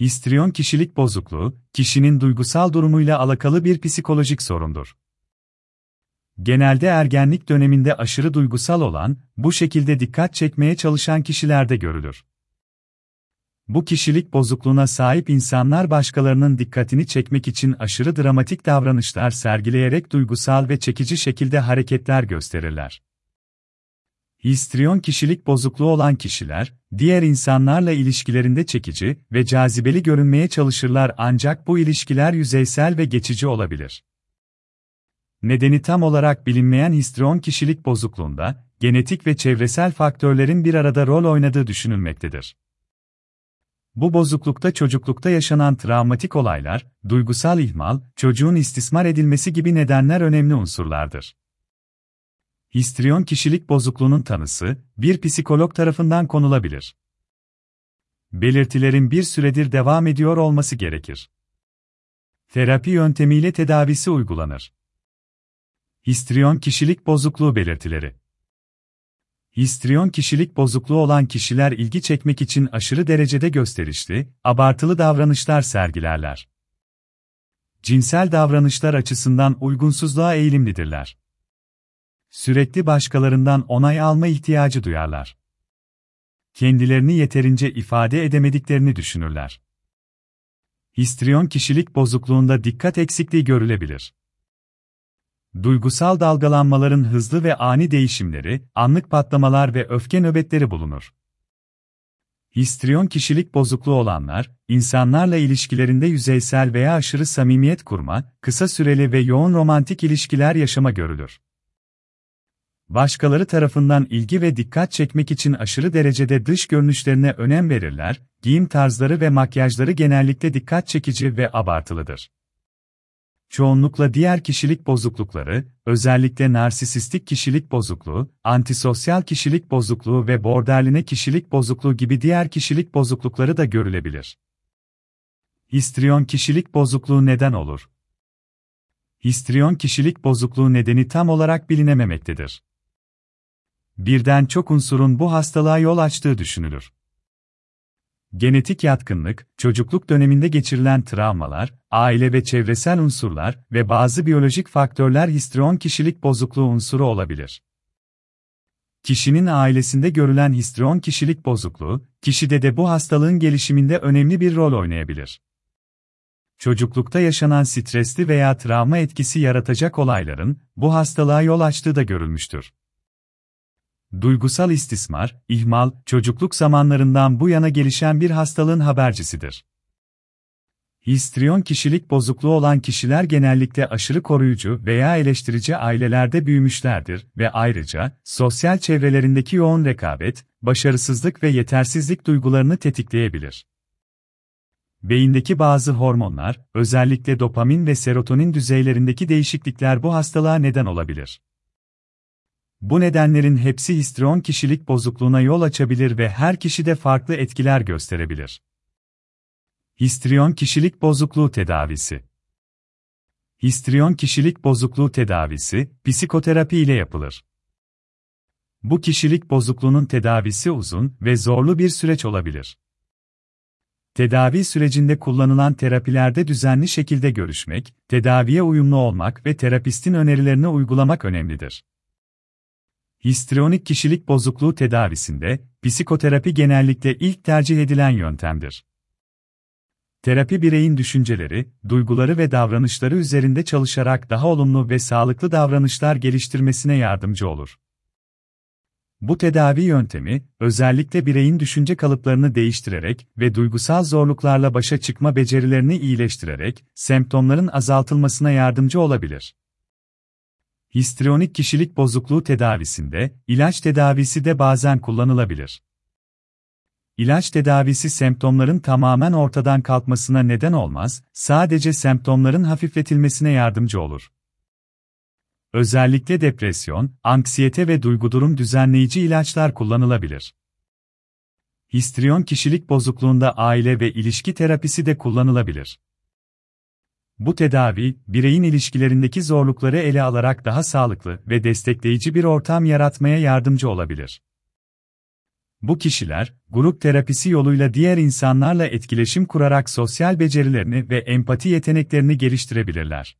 Histriyon kişilik bozukluğu, kişinin duygusal durumuyla alakalı bir psikolojik sorundur. Genelde ergenlik döneminde aşırı duygusal olan, bu şekilde dikkat çekmeye çalışan kişilerde görülür. Bu kişilik bozukluğuna sahip insanlar başkalarının dikkatini çekmek için aşırı dramatik davranışlar sergileyerek duygusal ve çekici şekilde hareketler gösterirler. Histriyon kişilik bozukluğu olan kişiler, diğer insanlarla ilişkilerinde çekici ve cazibeli görünmeye çalışırlar ancak bu ilişkiler yüzeysel ve geçici olabilir. Nedeni tam olarak bilinmeyen histriyon kişilik bozukluğunda, genetik ve çevresel faktörlerin bir arada rol oynadığı düşünülmektedir. Bu bozuklukta çocuklukta yaşanan travmatik olaylar, duygusal ihmal, çocuğun istismar edilmesi gibi nedenler önemli unsurlardır. Histriyon kişilik bozukluğunun tanısı, bir psikolog tarafından konulabilir. Belirtilerin bir süredir devam ediyor olması gerekir. Terapi yöntemiyle tedavisi uygulanır. Histriyon kişilik bozukluğu belirtileri Histriyon kişilik bozukluğu olan kişiler ilgi çekmek için aşırı derecede gösterişli, abartılı davranışlar sergilerler. Cinsel davranışlar açısından uygunsuzluğa eğilimlidirler. Sürekli başkalarından onay alma ihtiyacı duyarlar. Kendilerini yeterince ifade edemediklerini düşünürler. Histriyon kişilik bozukluğunda dikkat eksikliği görülebilir. Duygusal dalgalanmaların hızlı ve ani değişimleri, anlık patlamalar ve öfke nöbetleri bulunur. Histriyon kişilik bozukluğu olanlar, insanlarla ilişkilerinde yüzeysel veya aşırı samimiyet kurma, kısa süreli ve yoğun romantik ilişkiler yaşama görülür. Başkaları tarafından ilgi ve dikkat çekmek için aşırı derecede dış görünüşlerine önem verirler, giyim tarzları ve makyajları genellikle dikkat çekici ve abartılıdır. Çoğunlukla diğer kişilik bozuklukları, özellikle narsisistik kişilik bozukluğu, antisosyal kişilik bozukluğu ve borderline kişilik bozukluğu gibi diğer kişilik bozuklukları da görülebilir. Histriyon kişilik bozukluğu neden olur? Histriyon kişilik bozukluğu nedeni tam olarak bilinememektedir. Birden çok unsurun bu hastalığa yol açtığı düşünülür. Genetik yatkınlık, çocukluk döneminde geçirilen travmalar, aile ve çevresel unsurlar ve bazı biyolojik faktörler histriyon kişilik bozukluğu unsuru olabilir. Kişinin ailesinde görülen histriyon kişilik bozukluğu, kişide de bu hastalığın gelişiminde önemli bir rol oynayabilir. Çocuklukta yaşanan stresli veya travma etkisi yaratacak olayların bu hastalığa yol açtığı da görülmüştür. Duygusal istismar, ihmal, çocukluk zamanlarından bu yana gelişen bir hastalığın habercisidir. Histriyon kişilik bozukluğu olan kişiler genellikle aşırı koruyucu veya eleştirici ailelerde büyümüşlerdir ve ayrıca sosyal çevrelerindeki yoğun rekabet, başarısızlık ve yetersizlik duygularını tetikleyebilir. Beyindeki bazı hormonlar, özellikle dopamin ve serotonin düzeylerindeki değişiklikler bu hastalığa neden olabilir. Bu nedenlerin hepsi histriyon kişilik bozukluğuna yol açabilir ve her kişide farklı etkiler gösterebilir. Histriyon kişilik bozukluğu tedavisi Histriyon kişilik bozukluğu tedavisi, psikoterapi ile yapılır. Bu kişilik bozukluğunun tedavisi uzun ve zorlu bir süreç olabilir. Tedavi sürecinde kullanılan terapilerde düzenli şekilde görüşmek, tedaviye uyumlu olmak ve terapistin önerilerini uygulamak önemlidir. Histrionik kişilik bozukluğu tedavisinde, psikoterapi genellikle ilk tercih edilen yöntemdir. Terapi bireyin düşünceleri, duyguları ve davranışları üzerinde çalışarak daha olumlu ve sağlıklı davranışlar geliştirmesine yardımcı olur. Bu tedavi yöntemi, özellikle bireyin düşünce kalıplarını değiştirerek ve duygusal zorluklarla başa çıkma becerilerini iyileştirerek, semptomların azaltılmasına yardımcı olabilir. Histrionik kişilik bozukluğu tedavisinde, ilaç tedavisi de bazen kullanılabilir. İlaç tedavisi semptomların tamamen ortadan kalkmasına neden olmaz, sadece semptomların hafifletilmesine yardımcı olur. Özellikle depresyon, anksiyete ve duygudurum düzenleyici ilaçlar kullanılabilir. Histriyon kişilik bozukluğunda aile ve ilişki terapisi de kullanılabilir. Bu tedavi, bireyin ilişkilerindeki zorlukları ele alarak daha sağlıklı ve destekleyici bir ortam yaratmaya yardımcı olabilir. Bu kişiler, grup terapisi yoluyla diğer insanlarla etkileşim kurarak sosyal becerilerini ve empati yeteneklerini geliştirebilirler.